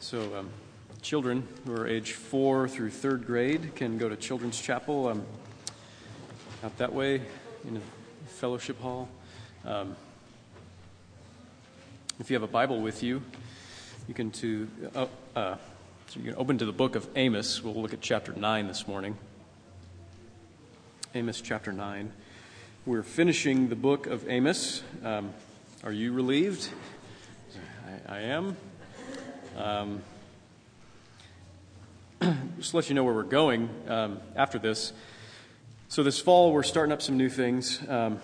So, um, children who are age four through third grade can go to Children's Chapel um, out that way in a fellowship hall. Um, if you have a Bible with you, you can to uh, uh, so you can open to the book of Amos. We'll look at chapter nine this morning. Amos chapter nine. We're finishing the book of Amos. Um, are you relieved? I, I am. Um, just let you know where we're going um, after this. So, this fall, we're starting up some new things. Um,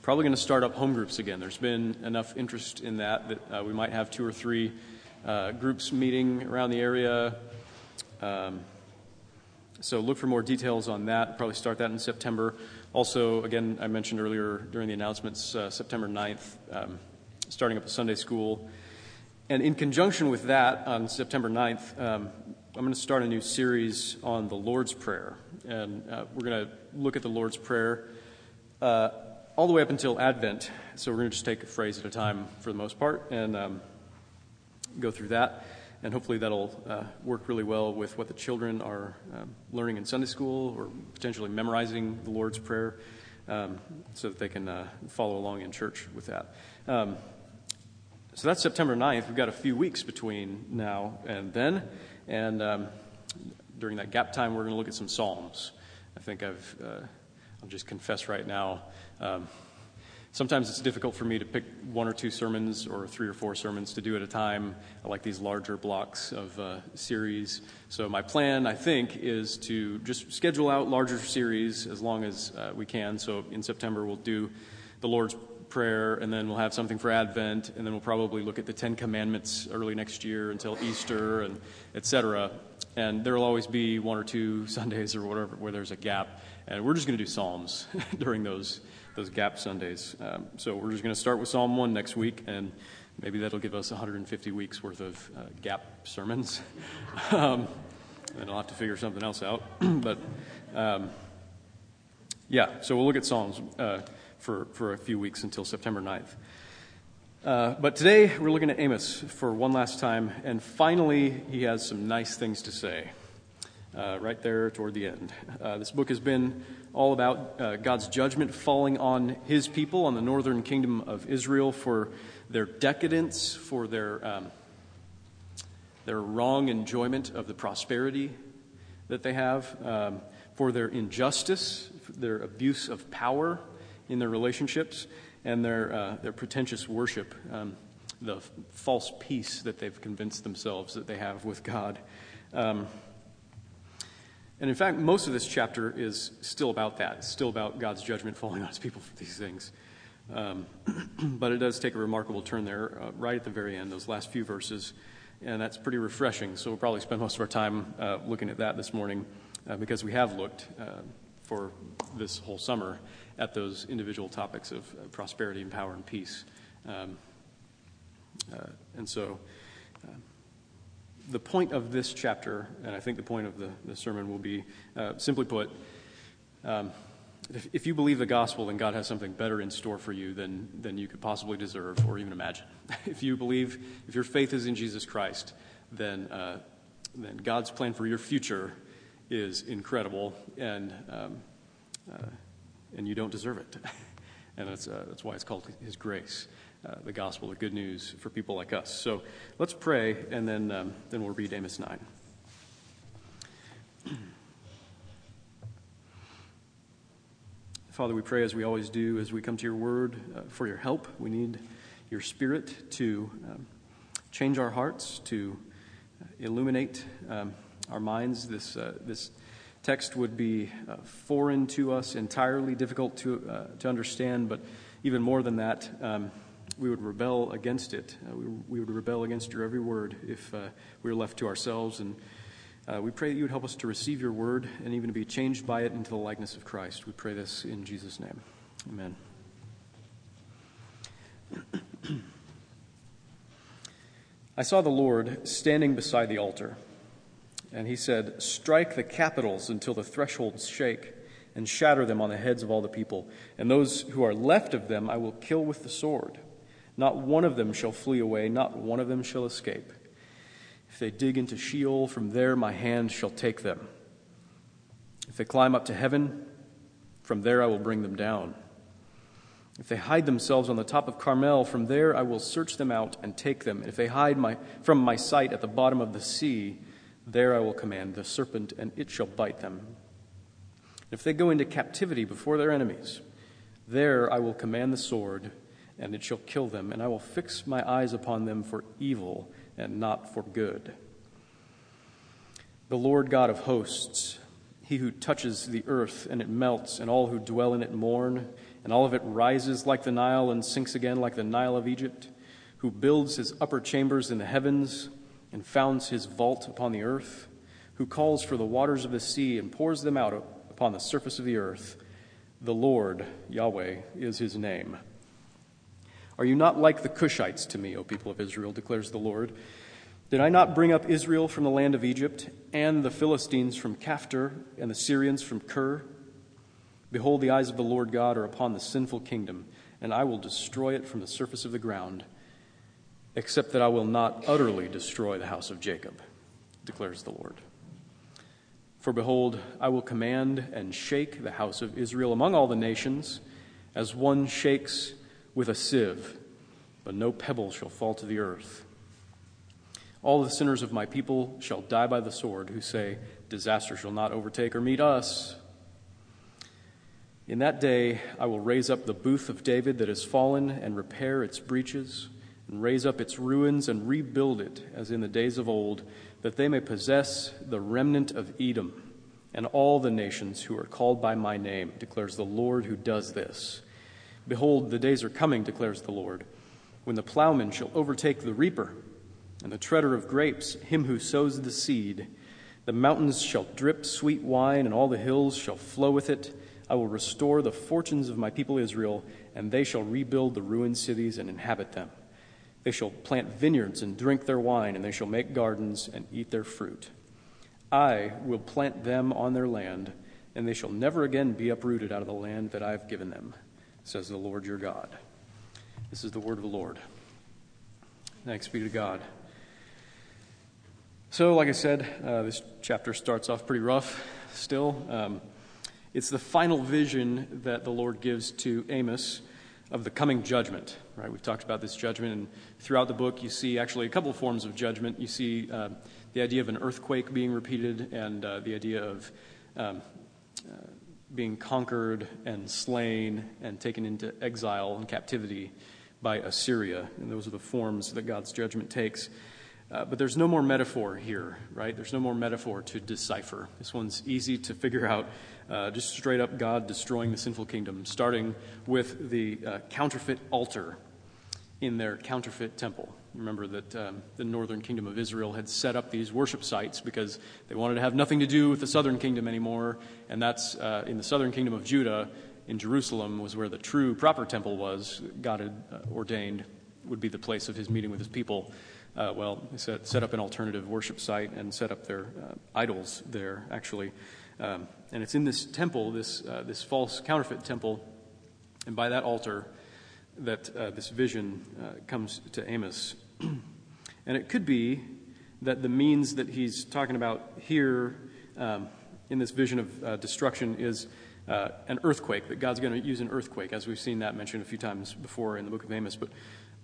probably going to start up home groups again. There's been enough interest in that that uh, we might have two or three uh, groups meeting around the area. Um, so, look for more details on that. Probably start that in September. Also, again, I mentioned earlier during the announcements, uh, September 9th, um, starting up a Sunday school. And in conjunction with that, on September 9th, um, I'm going to start a new series on the Lord's Prayer. And uh, we're going to look at the Lord's Prayer uh, all the way up until Advent. So we're going to just take a phrase at a time for the most part and um, go through that. And hopefully that'll uh, work really well with what the children are um, learning in Sunday school or potentially memorizing the Lord's Prayer um, so that they can uh, follow along in church with that. So that's September 9th. We've got a few weeks between now and then. And um, during that gap time, we're going to look at some Psalms. I think I've, uh, I'll just confess right now. Um, sometimes it's difficult for me to pick one or two sermons or three or four sermons to do at a time. I like these larger blocks of uh, series. So my plan, I think, is to just schedule out larger series as long as uh, we can. So in September, we'll do the Lord's prayer, and then we'll have something for Advent, and then we'll probably look at the Ten Commandments early next year until Easter, and etc. And there will always be one or two Sundays or whatever where there's a gap, and we're just going to do Psalms during those those gap Sundays. Um, so we're just going to start with Psalm one next week, and maybe that'll give us 150 weeks worth of uh, gap sermons. um, and I'll have to figure something else out, but. Um, yeah, so we'll look at Psalms. Uh, for, for a few weeks until September 9th. Uh, but today we're looking at Amos for one last time, and finally he has some nice things to say uh, right there toward the end. Uh, this book has been all about uh, God's judgment falling on his people, on the northern kingdom of Israel, for their decadence, for their, um, their wrong enjoyment of the prosperity that they have, um, for their injustice, their abuse of power in their relationships and their, uh, their pretentious worship, um, the false peace that they've convinced themselves that they have with God. Um, and in fact, most of this chapter is still about that. It's still about God's judgment falling on his people for these things. Um, but it does take a remarkable turn there uh, right at the very end, those last few verses. And that's pretty refreshing. So we'll probably spend most of our time uh, looking at that this morning uh, because we have looked uh, for this whole summer at those individual topics of prosperity and power and peace. Um, uh, and so, uh, the point of this chapter, and I think the point of the, the sermon will be uh, simply put, um, if, if, you believe the gospel, then God has something better in store for you than, than you could possibly deserve or even imagine. if you believe, if your faith is in Jesus Christ, then, uh, then God's plan for your future is incredible and um, uh, and you don't deserve it. and that's, uh, that's why it's called His grace, uh, the gospel, the good news for people like us. So let's pray, and then, um, then we'll read Amos 9. Father, we pray as we always do as we come to your word uh, for your help. We need your spirit to um, change our hearts, to uh, illuminate um, our minds. This, uh, this text would be uh, foreign to us, entirely difficult to, uh, to understand, but even more than that, um, we would rebel against it. Uh, we, we, would rebel against your every word if uh, we were left to ourselves. And uh, we pray that you would help us to receive your word and even to be changed by it into the likeness of Christ. We pray this in Jesus' name. Amen. I saw the Lord standing beside the altar. And he said, Strike the capitals until the thresholds shake, and shatter them on the heads of all the people. And those who are left of them I will kill with the sword. Not one of them shall flee away, not one of them shall escape. If they dig into Sheol, from there my hand shall take them. If they climb up to heaven, from there I will bring them down. If they hide themselves on the top of Carmel, from there I will search them out and take them. And if they hide my, from my sight at the bottom of the sea, there I will command the serpent, and it shall bite them. If they go into captivity before their enemies, there I will command the sword, and it shall kill them, and I will fix my eyes upon them for evil and not for good. The Lord God of hosts, he who touches the earth and it melts, and all who dwell in it mourn, and all of it rises like the Nile and sinks again like the Nile of Egypt, who builds his upper chambers in the heavens and founds his vault upon the earth, who calls for the waters of the sea and pours them out upon the surface of the earth. The Lord, Yahweh, is his name. Are you not like the Cushites to me, O people of Israel, declares the Lord? Did I not bring up Israel from the land of Egypt, and the Philistines from Caphtor, and the Syrians from Kir? Behold, the eyes of the Lord God are upon the sinful kingdom, and I will destroy it from the surface of the ground, except that I will not utterly destroy the house of Jacob, declares the Lord. For behold, I will command and shake the house of Israel among all the nations, as one shakes with a sieve, but no pebble shall fall to the earth. All the sinners of my people shall die by the sword, who say, Disaster shall not overtake or meet us. In that day I will raise up the booth of David that has fallen, and repair its breaches, and raise up its ruins, and rebuild it as in the days of old, that they may possess the remnant of Edom and all the nations who are called by my name, declares the Lord who does this. Behold, the days are coming, declares the Lord, when the plowman shall overtake the reaper, and the treader of grapes, him who sows the seed. The mountains shall drip sweet wine, and all the hills shall flow with it. I will restore the fortunes of my people Israel, and they shall rebuild the ruined cities and inhabit them. They shall plant vineyards and drink their wine, and they shall make gardens and eat their fruit. I will plant them on their land, and they shall never again be uprooted out of the land that I have given them says the Lord your God. This is the word of the Lord. Thanks be to God. So, like I said, uh, this chapter starts off pretty rough still. Um, it's the final vision that the Lord gives to Amos of the coming judgment, right? We've talked about this judgment, and throughout the book, you see actually a couple forms of judgment. You see uh, the idea of an earthquake being repeated, and uh, the idea of um, uh, being conquered and slain and taken into exile and captivity by Assyria. And those are the forms that God's judgment takes. Uh, but there's no more metaphor here, right? There's no more metaphor to decipher. This one's easy to figure out. Uh, just straight up God destroying the sinful kingdom, starting with the uh, counterfeit altar in their counterfeit temple. Remember that um, the northern kingdom of Israel had set up these worship sites because they wanted to have nothing to do with the southern kingdom anymore. And that's uh, in the southern kingdom of Judah, in Jerusalem, was where the true, proper temple was. God had uh, ordained would be the place of his meeting with his people. Uh, well, they set, set, up an alternative worship site and set up their uh, idols there, actually. Um, and it's in this temple, this, uh, this false counterfeit temple, and by that altar, that uh, this vision uh, comes to Amos. and it could be that the means that he's talking about here um, in this vision of uh, destruction is an earthquake, that God's going to use an earthquake, as we've seen that mentioned a few times before in the book of Amos. But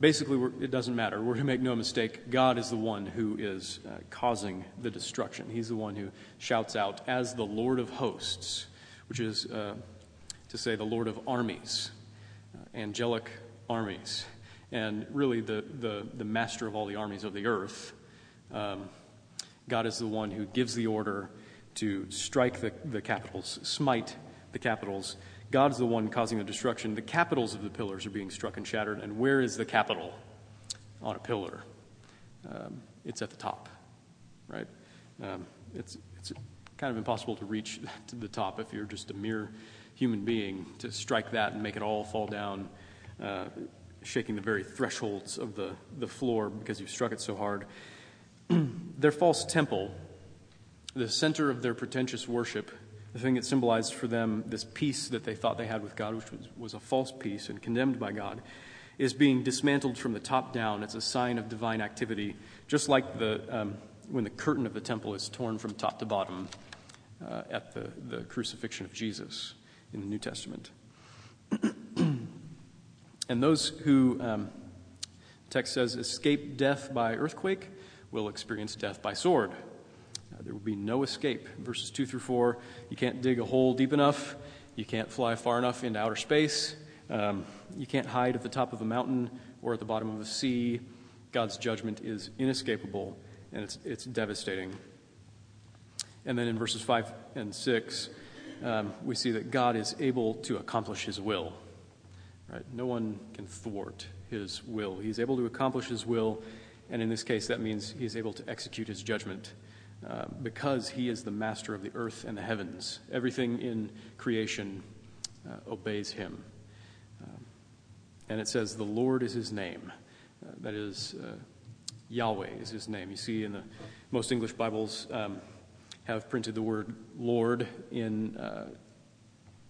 basically, it doesn't matter. We're to make no mistake. God is the one who is uh, causing the destruction. He's the one who shouts out, as the Lord of hosts, which is uh, to say, the Lord of armies, uh, angelic armies and really the, the, the master of all the armies of the earth. Um, God is the one who gives the order to strike the, the capitals, smite the capitals. God's the one causing the destruction. The capitals of the pillars are being struck and shattered. And where is the capital on a pillar? Um, it's at the top, right? Um, it's, it's kind of impossible to reach to the top if you're just a mere human being to strike that and make it all fall down. Uh, shaking the very thresholds of the, the floor because you've struck it so hard. their false temple, the center of their pretentious worship, the thing that symbolized for them this peace that they thought they had with God, which was, was a false peace and condemned by God, is being dismantled from the top down. It's a sign of divine activity, just like the, um, when the curtain of the temple is torn from top to bottom uh, at the, the crucifixion of Jesus in the New Testament. and those who, um, text says, escape death by earthquake will experience death by sword. There will be no escape. Verses 2 through 4 you can't dig a hole deep enough, you can't fly far enough into outer space, um, you can't hide at the top of a mountain or at the bottom of a sea. God's judgment is inescapable and it's, it's devastating. And then in verses 5 and 6, um, we see that God is able to accomplish his will. Right? No one can thwart his will. He's able to accomplish his will, and in this case, that means he's able to execute his judgment uh, because he is the master of the earth and the heavens. Everything in creation uh, obeys him. Um, and it says, The Lord is his name. Uh, that is, uh, Yahweh is his name. You see in the most English Bibles, um, have printed the word Lord in, uh,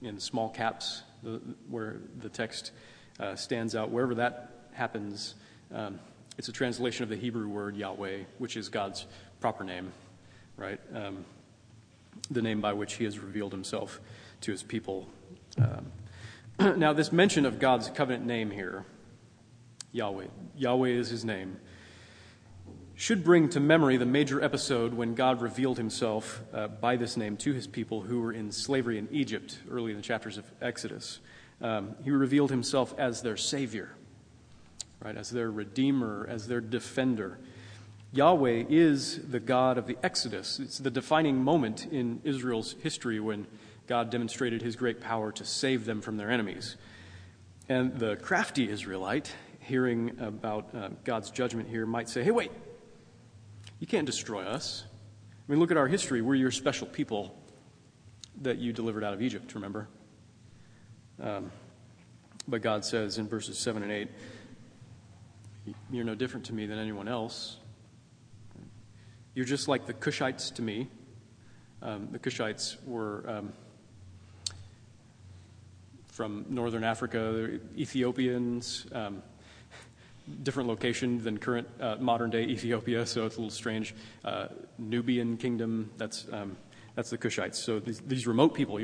in small caps, the, where the text uh, stands out. Wherever that happens, um, it's a translation of the Hebrew word Yahweh, which is God's proper name, right? Um, the name by which he has revealed himself to his people. Um, now, this mention of God's covenant name here, Yahweh, Yahweh is his name should bring to memory the major episode when God revealed himself uh, by this name to his people who were in slavery in Egypt early in the chapters of Exodus. Um, he revealed himself as their Savior, right, as their Redeemer, as their Defender. Yahweh is the God of the Exodus. It's the defining moment in Israel's history when God demonstrated his great power to save them from their enemies. And the crafty Israelite, hearing about uh, God's judgment here, might say, hey, wait, you can't destroy us. I mean, look at our history. We're your special people that you delivered out of Egypt, remember? Um, but God says in verses 7 and 8, You're no different to me than anyone else. You're just like the Cushites to me. Um, the Cushites were um, from northern Africa, Ethiopians. Um, different location than current uh, modern day Ethiopia, so it's a little strange. Uh, Nubian kingdom, that's, um, that's the Cushites. So these, these remote people,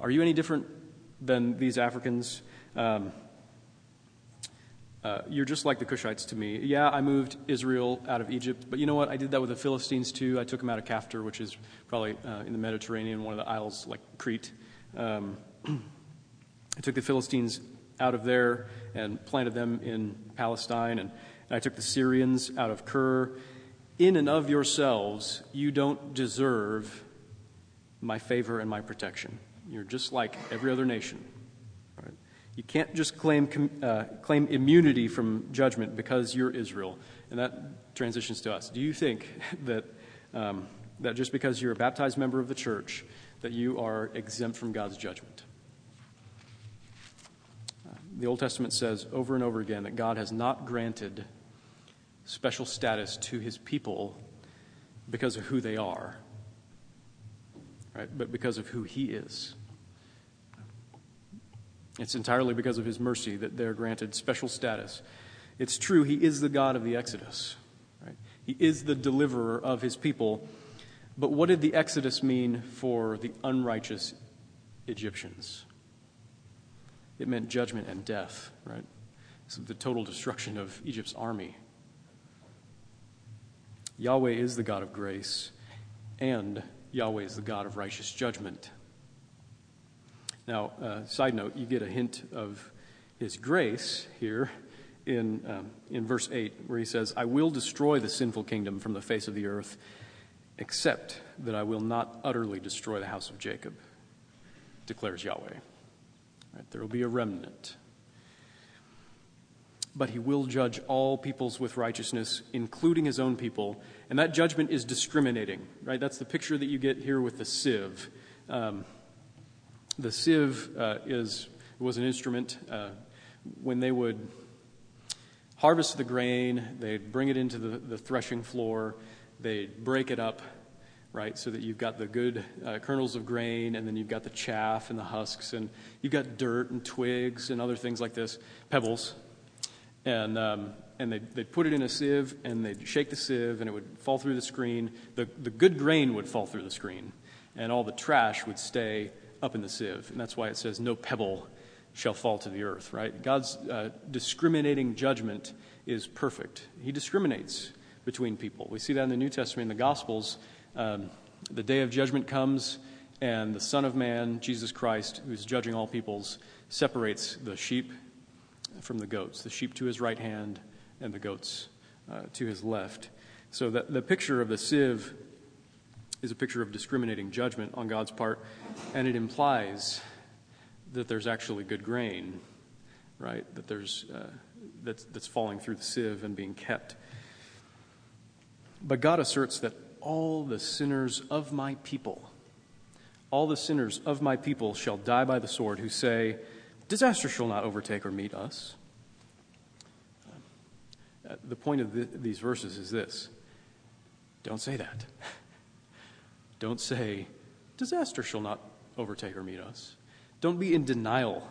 are you any different than these Africans? Uh, you're just like the Cushites to me. Yeah, I moved Israel out of Egypt, but you know what? I did that with the Philistines too. I took them out of Caphtor, which is probably uh, in the Mediterranean, one of the isles like Crete. Um, I took the Philistines out of there and planted them in Palestine. And, and I took the Syrians out of Kir. In and of yourselves, you don't deserve my favor and my protection. You're just like every other nation. You can't just claim, uh, claim immunity from judgment because you're Israel. And that transitions to us. Do you think that, um, that just because you're a baptized member of the church, that you are exempt from God's judgment? the Old Testament says over and over again that God has not granted special status to his people because of who they are, right? But because of who he is. It's entirely because of his mercy that they're granted special status. It's true, he is the God of the Exodus, right? He is the deliverer of his people. But what did the Exodus mean for the unrighteous Egyptians? it meant judgment and death, right? So the total destruction of Egypt's army. Yahweh is the God of grace, and Yahweh is the God of righteous judgment. Now, uh, side note, you get a hint of his grace here in, um, in verse 8, where he says, I will destroy the sinful kingdom from the face of the earth, except that I will not utterly destroy the house of Jacob, declares Yahweh. Right? There will be a remnant. But he will judge all peoples with righteousness, including his own people. And that judgment is discriminating, right? That's the picture that you get here with the sieve. Um, the sieve uh, is, was an instrument uh, when they would harvest the grain, they'd bring it into the, the threshing floor, they'd break it up, right? So that you've got the good uh, kernels of grain, and then you've got the chaff and the husks, and you've got dirt and twigs and other things like this, pebbles. And um, and they'd, they'd put it in a sieve, and they'd shake the sieve, and it would fall through the screen. The, the good grain would fall through the screen, and all the trash would stay up in the sieve. And that's why it says, No pebble shall fall to the earth, right? God's uh, discriminating judgment is perfect. He discriminates between people. We see that in the New Testament, in the Gospels. Um, the day of judgment comes, and the Son of Man, Jesus Christ, who's judging all peoples, separates the sheep from the goats, the sheep to his right hand and the goats uh, to his left. So the, the picture of the sieve is a picture of discriminating judgment on God's part, and it implies that there's actually good grain, right? That there's uh, that's, that's falling through the sieve and being kept. But God asserts that all the sinners of my people, all the sinners of my people shall die by the sword who say, Disaster shall not overtake or meet us. Uh, the point of the, these verses is this don't say that. Don't say, Disaster shall not overtake or meet us. Don't be in denial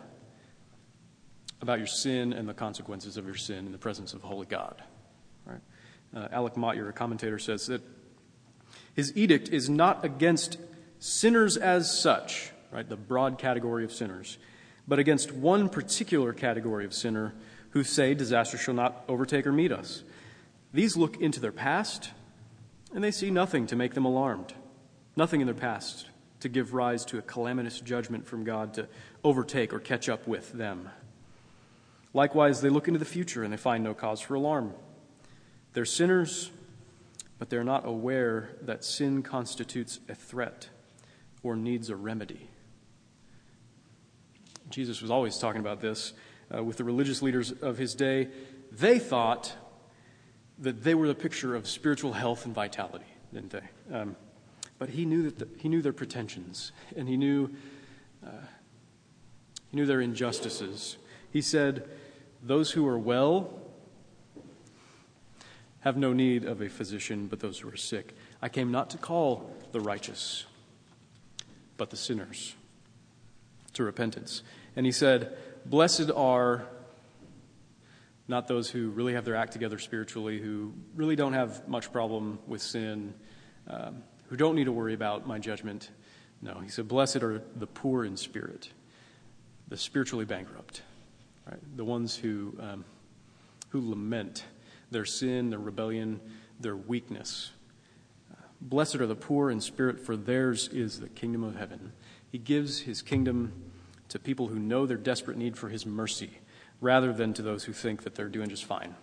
about your sin and the consequences of your sin in the presence of holy God. Right? Uh, Alec Motyer, a commentator, says that his edict is not against sinners as such, right, the broad category of sinners, but against one particular category of sinner who say disaster shall not overtake or meet us. These look into their past, and they see nothing to make them alarmed, nothing in their past to give rise to a calamitous judgment from God to overtake or catch up with them. Likewise, they look into the future and they find no cause for alarm. They're sinners, but they're not aware that sin constitutes a threat or needs a remedy. Jesus was always talking about this uh, with the religious leaders of his day. They thought that they were the picture of spiritual health and vitality, didn't they? Um, but he knew that the, he knew their pretensions, and he knew uh, he knew their injustices. He said, "Those who are well have no need of a physician, but those who are sick. I came not to call the righteous, but the sinners to repentance." And he said, Blessed are not those who really have their act together spiritually, who really don't have much problem with sin, um, who don't need to worry about my judgment. No, he said, Blessed are the poor in spirit, the spiritually bankrupt, right? the ones who, um, who lament their sin, their rebellion, their weakness. Blessed are the poor in spirit, for theirs is the kingdom of heaven. He gives his kingdom to people who know their desperate need for His mercy rather than to those who think that they're doing just fine.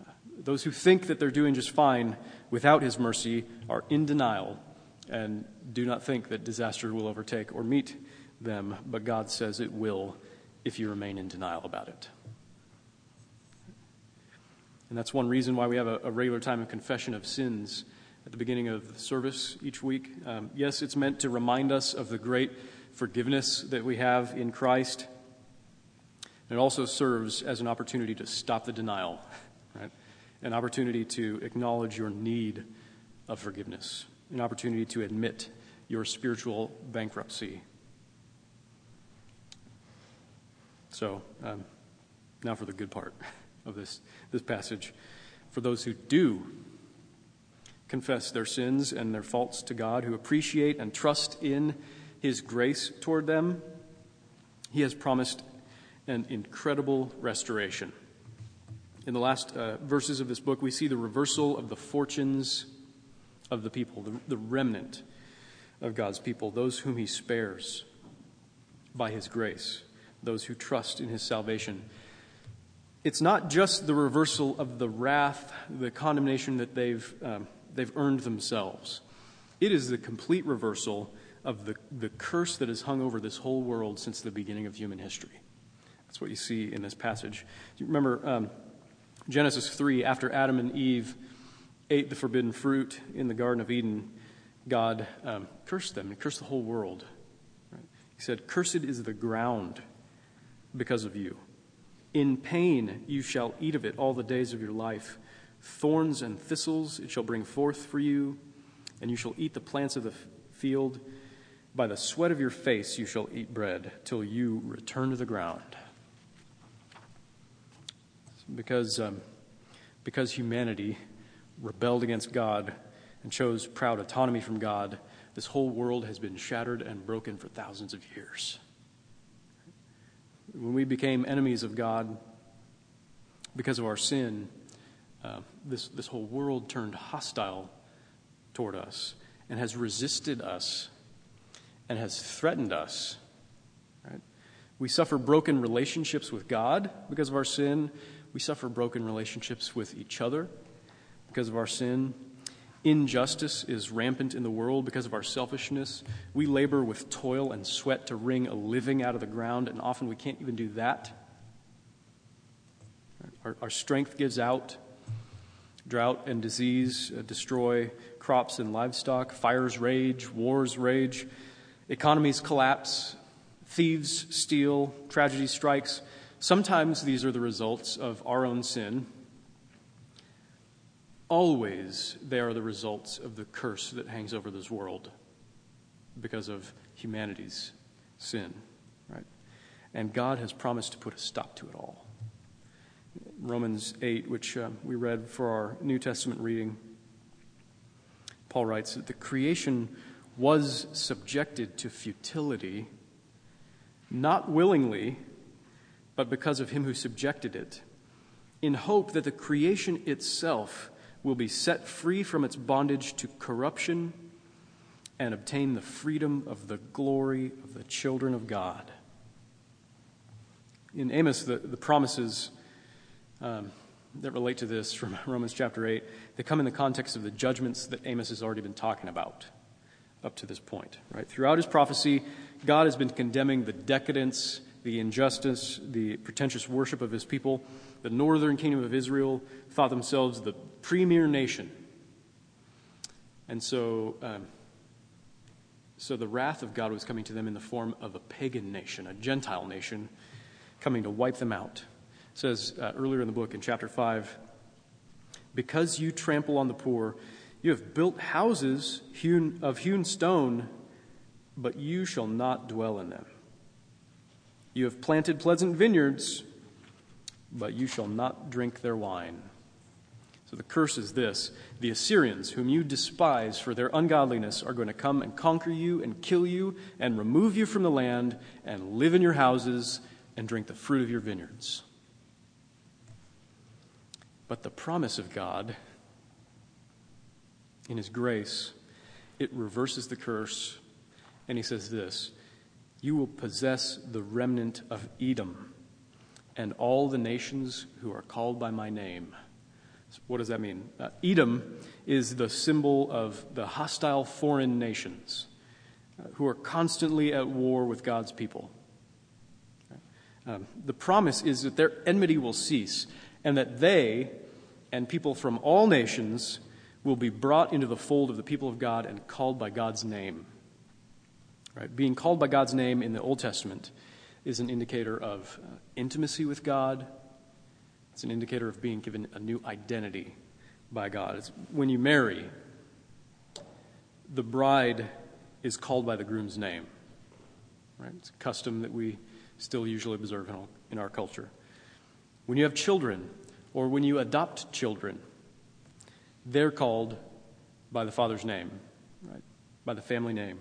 Uh, those who think that they're doing just fine without His mercy are in denial and do not think that disaster will overtake or meet them, but God says it will if you remain in denial about it. And that's one reason why we have a, a regular time of confession of sins at the beginning of the service each week. Um, yes, it's meant to remind us of the great forgiveness that we have in Christ. And it also serves as an opportunity to stop the denial? An opportunity to acknowledge your need of forgiveness, an opportunity to admit your spiritual bankruptcy. So, um, now for the good part of this, this passage. For those who do confess their sins and their faults to God, who appreciate and trust in his grace toward them, he has promised an incredible restoration. In the last uh, verses of this book, we see the reversal of the fortunes of the people, the, the remnant of God's people, those whom he spares by his grace, those who trust in his salvation. It's not just the reversal of the wrath, the condemnation that they've, um, they've earned themselves. It is the complete reversal of the, the curse that has hung over this whole world since the beginning of human history. That's what you see in this passage. Do You remember um, Genesis 3, after Adam and Eve ate the forbidden fruit in the Garden of Eden, God um, cursed them and cursed the whole world. Right? He said, Cursed is the ground because of you. In pain you shall eat of it all the days of your life. Thorns and thistles it shall bring forth for you, and you shall eat the plants of the field. By the sweat of your face you shall eat bread till you return to the ground. Because, um, because humanity rebelled against God and chose proud autonomy from God, this whole world has been shattered and broken for thousands of years. When we became enemies of God because of our sin, uh, this, this whole world turned hostile toward us and has resisted us and has threatened us. Right? We suffer broken relationships with God because of our sin. We suffer broken relationships with each other because of our sin. Injustice is rampant in the world because of our selfishness. We labor with toil and sweat to wring a living out of the ground, and often we can't even do that. Our, our strength gives out. Drought and disease uh, destroy crops and livestock. Fires rage. Wars rage. Economies collapse. Thieves steal. Tragedy strikes. Sometimes these are the results of our own sin always they are the results of the curse that hangs over this world because of humanity's sin, right? And God has promised to put a stop to it all. Romans 8, which uh, we read for our New Testament reading, Paul writes that the creation was subjected to futility, not willingly, but because of him who subjected it, in hope that the creation itself will be set free from its bondage to corruption and obtain the freedom of the glory of the children of God. In Amos, the, the promises um, that relate to this from Romans chapter 8, they come in the context of the judgments that Amos has already been talking about up to this point. Right? Throughout his prophecy, God has been condemning the decadence, the injustice, the pretentious worship of his people the northern kingdom of Israel thought themselves the premier nation. And so, um, so the wrath of God was coming to them in the form of a pagan nation, a Gentile nation, coming to wipe them out. It says uh, earlier in the book in chapter 5 Because you trample on the poor, you have built houses hewn, of hewn stone, but you shall not dwell in them. You have planted pleasant vineyards but you shall not drink their wine. So the curse is this the Assyrians, whom you despise for their ungodliness, are going to come and conquer you and kill you and remove you from the land and live in your houses and drink the fruit of your vineyards. But the promise of God, in His grace, it reverses the curse, and He says this You will possess the remnant of Edom and all the nations who are called by my name. So what does that mean? Uh, Edom is the symbol of the hostile foreign nations uh, who are constantly at war with God's people. Um, the promise is that their enmity will cease and that they and people from all nations will be brought into the fold of the people of God and called by God's name. Right? Being called by God's name in the Old Testament is an indicator of uh, intimacy with God. It's an indicator of being given a new identity by God. It's when you marry, the bride is called by the groom's name. Right? It's a custom that we still usually observe in, all, in our culture. When you have children, or when you adopt children, they're called by the father's name, right? By the family name.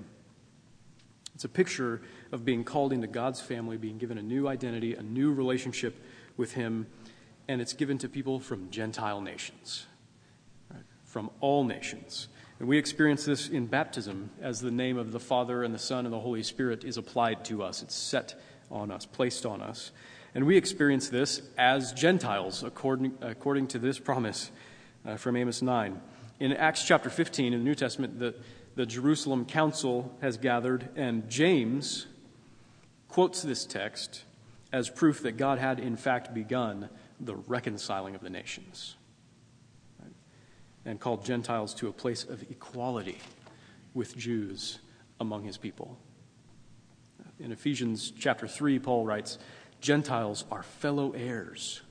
It's a picture of being called into God's family, being given a new identity, a new relationship with Him, and it's given to people from Gentile nations, right? from all nations. And we experience this in baptism as the name of the Father and the Son and the Holy Spirit is applied to us. It's set on us, placed on us. And we experience this as Gentiles, according, according to this promise uh, from Amos 9. In Acts chapter 15 in the New Testament, the, the Jerusalem Council has gathered, and James quotes this text as proof that God had, in fact, begun the reconciling of the nations and called Gentiles to a place of equality with Jews among his people. In Ephesians chapter 3, Paul writes Gentiles are fellow heirs,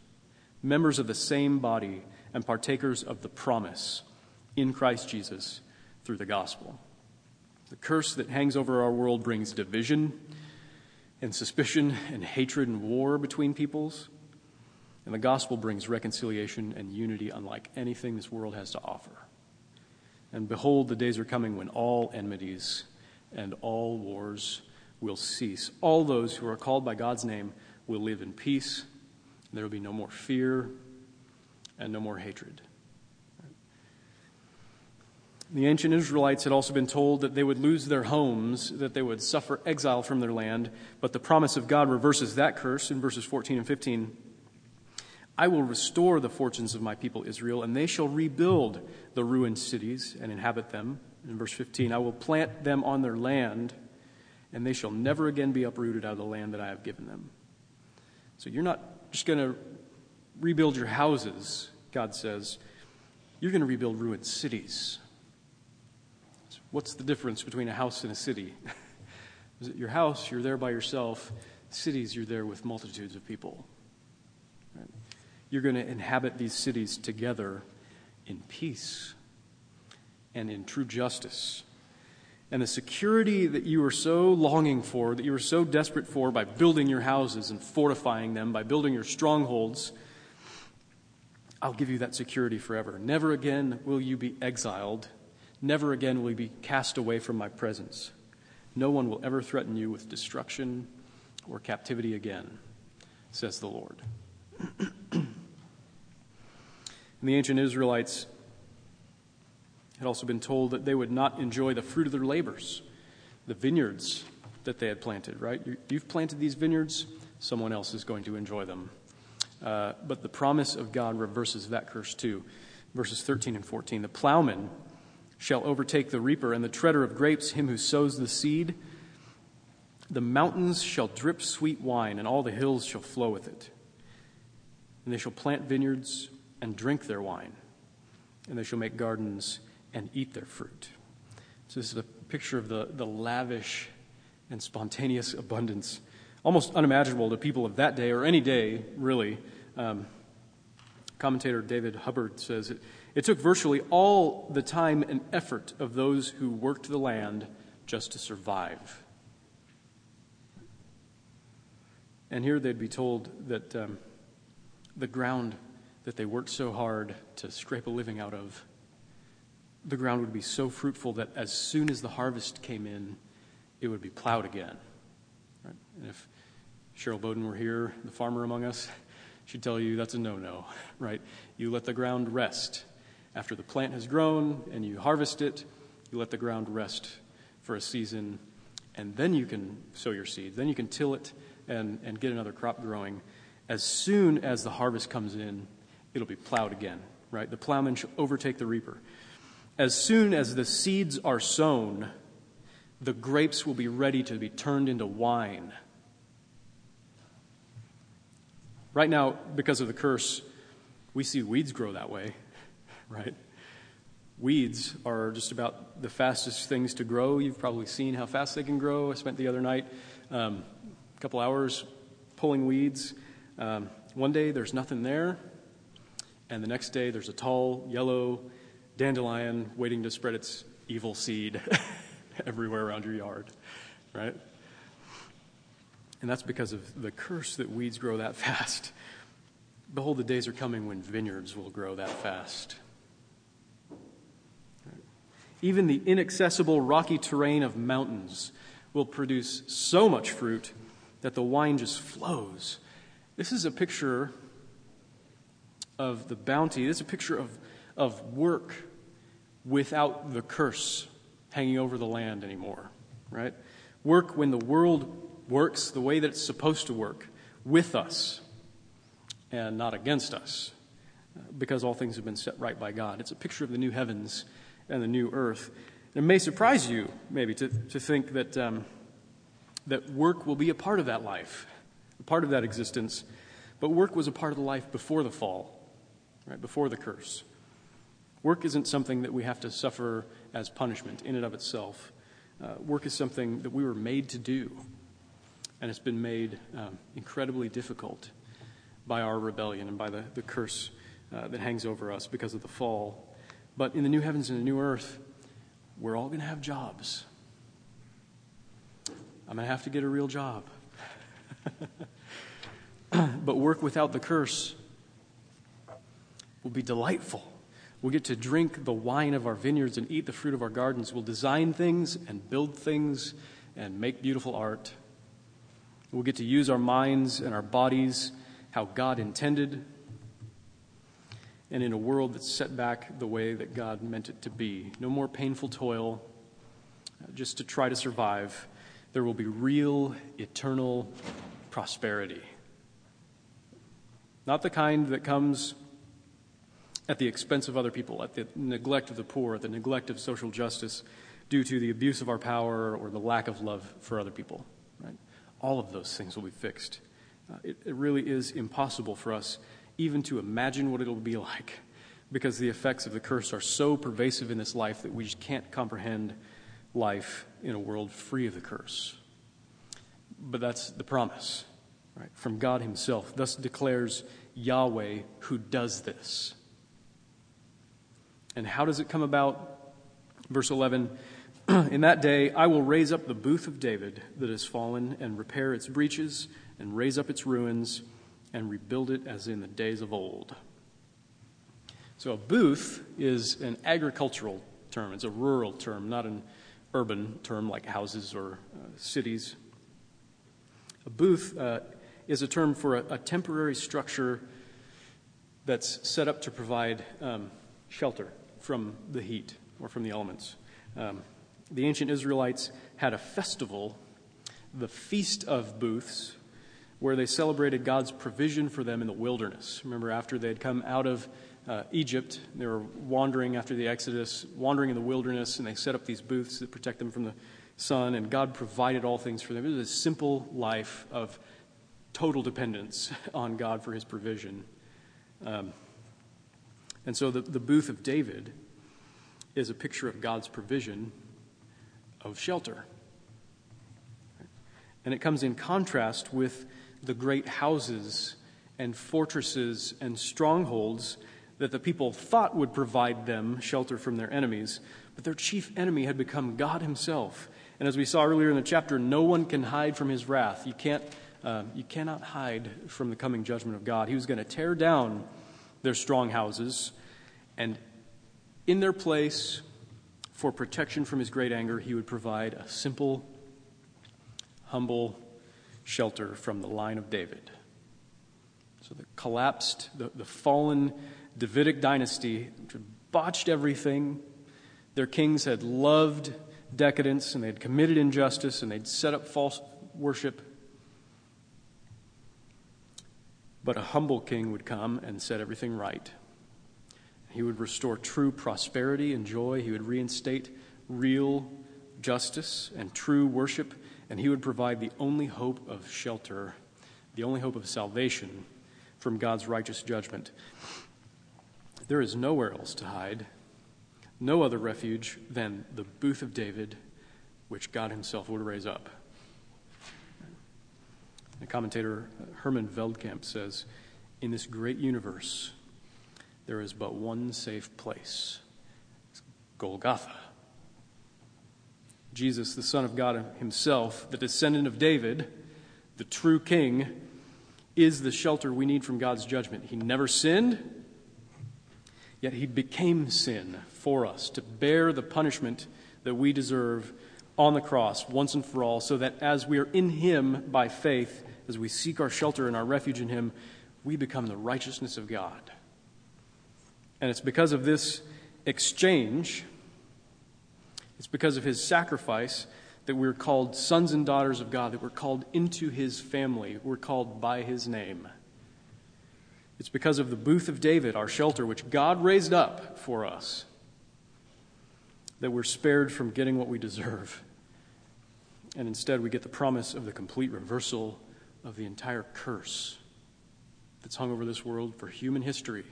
members of the same body, and partakers of the promise in Christ Jesus through the gospel. The curse that hangs over our world brings division and suspicion and hatred and war between peoples. And the gospel brings reconciliation and unity unlike anything this world has to offer. And behold, the days are coming when all enmities and all wars will cease. All those who are called by God's name will live in peace. There will be no more fear and no more hatred. The ancient Israelites had also been told that they would lose their homes, that they would suffer exile from their land, but the promise of God reverses that curse in verses 14 and 15. I will restore the fortunes of my people Israel, and they shall rebuild the ruined cities and inhabit them. In verse 15, I will plant them on their land, and they shall never again be uprooted out of the land that I have given them. So you're not just going to rebuild your houses, God says. You're going to rebuild ruined cities. What's the difference between a house and a city? Is it your house, you're there by yourself. Cities, you're there with multitudes of people. Right? You're going to inhabit these cities together in peace and in true justice. And the security that you were so longing for, that you were so desperate for by building your houses and fortifying them, by building your strongholds, I'll give you that security forever. Never again will you be exiled. Never again will you be cast away from my presence. No one will ever threaten you with destruction or captivity again, says the Lord. and the ancient Israelites had also been told that they would not enjoy the fruit of their labors, the vineyards that they had planted, right? You've planted these vineyards, someone else is going to enjoy them. Uh, but the promise of God reverses that curse too. Verses 13 and 14. The plowman shall overtake the reaper, and the treader of grapes him who sows the seed. The mountains shall drip sweet wine, and all the hills shall flow with it. And they shall plant vineyards and drink their wine, and they shall make gardens and eat their fruit. So, this is a picture of the, the lavish and spontaneous abundance, almost unimaginable to people of that day or any day, really. Um, commentator David Hubbard says it, it took virtually all the time and effort of those who worked the land just to survive. And here they'd be told that um, the ground that they worked so hard to scrape a living out of the ground would be so fruitful that as soon as the harvest came in, it would be plowed again. Right? And if Cheryl Bowden were here, the farmer among us, she'd tell you that's a no no, right? You let the ground rest. After the plant has grown and you harvest it, you let the ground rest for a season, and then you can sow your seeds. Then you can till it and, and get another crop growing. As soon as the harvest comes in, it'll be plowed again, right? The plowman shall overtake the reaper. As soon as the seeds are sown, the grapes will be ready to be turned into wine. Right now, because of the curse, we see weeds grow that way, right? Weeds are just about the fastest things to grow. You've probably seen how fast they can grow. I spent the other night um, a couple hours pulling weeds. Um, one day there's nothing there, and the next day there's a tall, yellow, dandelion waiting to spread its evil seed everywhere around your yard, right? And that's because of the curse that weeds grow that fast. Behold, the days are coming when vineyards will grow that fast. Even the inaccessible rocky terrain of mountains will produce so much fruit that the wine just flows. This is a picture of the bounty. This is a picture of, of work without the curse hanging over the land anymore, right? Work when the world works the way that it's supposed to work, with us and not against us, because all things have been set right by God. It's a picture of the new heavens and the new earth. And it may surprise you, maybe, to, to think that, um, that work will be a part of that life, a part of that existence. But work was a part of the life before the fall, right, before the curse. Work isn't something that we have to suffer as punishment in and of itself. Uh, work is something that we were made to do, and it's been made um, incredibly difficult by our rebellion and by the, the curse uh, that hangs over us because of the fall. But in the new heavens and the new earth, we're all going to have jobs. I'm going to have to get a real job. but work without the curse will be delightful. We'll get to drink the wine of our vineyards and eat the fruit of our gardens. We'll design things and build things and make beautiful art. We'll get to use our minds and our bodies how God intended and in a world that's set back the way that God meant it to be. No more painful toil uh, just to try to survive. There will be real, eternal prosperity. Not the kind that comes at the expense of other people, at the neglect of the poor, at the neglect of social justice due to the abuse of our power or the lack of love for other people. Right? All of those things will be fixed. Uh, it, it really is impossible for us even to imagine what it'll be like because the effects of the curse are so pervasive in this life that we just can't comprehend life in a world free of the curse. But that's the promise, right? From God Himself. Thus declares Yahweh who does this. And how does it come about? Verse 11 In that day I will raise up the booth of David that has fallen, and repair its breaches, and raise up its ruins, and rebuild it as in the days of old. So a booth is an agricultural term, it's a rural term, not an urban term like houses or uh, cities. A booth uh, is a term for a, a, temporary structure that's set up to provide um, shelter from the heat or from the elements. Um, the ancient Israelites had a festival, the Feast of Booths, where they celebrated God's provision for them in the wilderness. Remember, after they had come out of uh, Egypt, they were wandering after the Exodus, wandering in the wilderness, and they set up these booths that protect them from the sun, and God provided all things for them. It was a simple life of total dependence on God for his provision. Um, and so the, the booth of David is a picture of God's provision of shelter. And it comes in contrast with the great houses and fortresses and strongholds that the people thought would provide them shelter from their enemies. But their chief enemy had become God Himself. And as we saw earlier in the chapter, no one can hide from His wrath. You, can't, uh, you cannot hide from the coming judgment of God. He was going to tear down their strong houses and in their place, for protection from his great anger, he would provide a simple, humble shelter from the line of David. So the collapsed, the, the fallen Davidic dynasty, botched everything, their kings had loved decadence and they had committed injustice and they'd set up false worship. But a humble king would come and set everything right. He would restore true prosperity and joy. He would reinstate real justice and true worship. And he would provide the only hope of shelter, the only hope of salvation from God's righteous judgment. There is nowhere else to hide, no other refuge than the booth of David, which God himself would raise up. The commentator uh, Herman Veldkamp says In this great universe, there is but one safe place it's Golgotha. Jesus, the Son of God Himself, the descendant of David, the true King, is the shelter we need from God's judgment. He never sinned, yet He became sin for us to bear the punishment that we deserve on the cross once and for all, so that as we are in Him by faith, as we seek our shelter and our refuge in Him, we become the righteousness of God. And it's because of this exchange, it's because of his sacrifice that we're called sons and daughters of God, that we're called into his family, we're called by his name. It's because of the booth of David, our shelter, which God raised up for us, that we're spared from getting what we deserve. And instead, we get the promise of the complete reversal of the entire curse that's hung over this world for human history.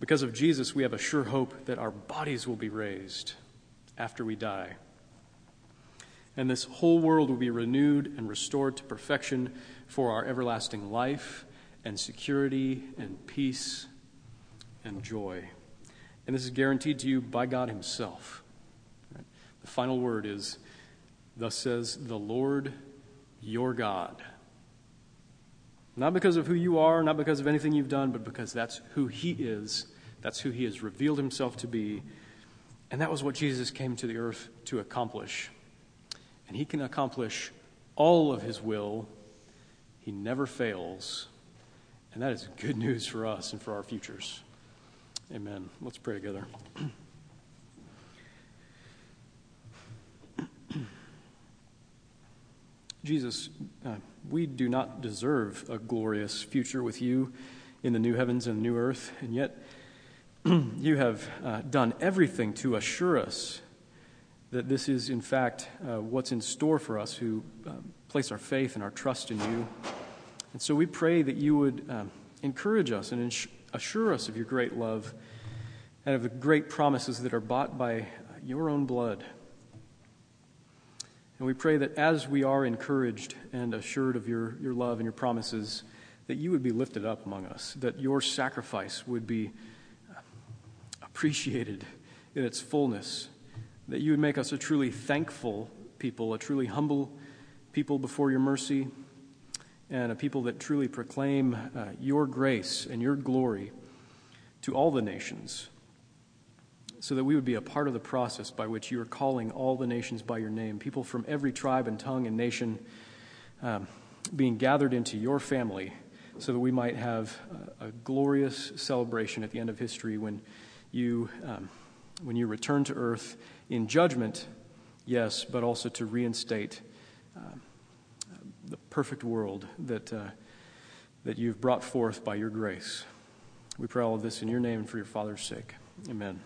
Because of Jesus, we have a sure hope that our bodies will be raised after we die. And this whole world will be renewed and restored to perfection for our everlasting life and security and peace and joy. And this is guaranteed to you by God Himself. The final word is Thus says the Lord your God. Not because of who you are, not because of anything you've done, but because that's who He is. That's who He has revealed Himself to be. And that was what Jesus came to the earth to accomplish. And He can accomplish all of His will. He never fails. And that is good news for us and for our futures. Amen. Let's pray together. Jesus, uh, we do not deserve a glorious future with you in the new heavens and the new earth, and yet you have uh, done everything to assure us that this is, in fact, uh, what's in store for us who um, place our faith and our trust in you. And so we pray that you would um, encourage us and ins- assure us of your great love and of the great promises that are bought by your own blood. And we pray that as we are encouraged and assured of your, your love and your promises, that you would be lifted up among us, that your sacrifice would be appreciated in its fullness, that you would make us a truly thankful people, a truly humble people before your mercy, and a people that truly proclaim uh, your grace and your glory to all the nations so that we would be a part of the process by which you are calling all the nations by your name, people from every tribe and tongue and nation um, being gathered into your family, so that we might have a, a glorious celebration at the end of history when you, um, when you return to earth in judgment, yes, but also to reinstate uh, the perfect world that, uh, that you've brought forth by your grace. We pray all of this in your name and for your Father's sake. Amen.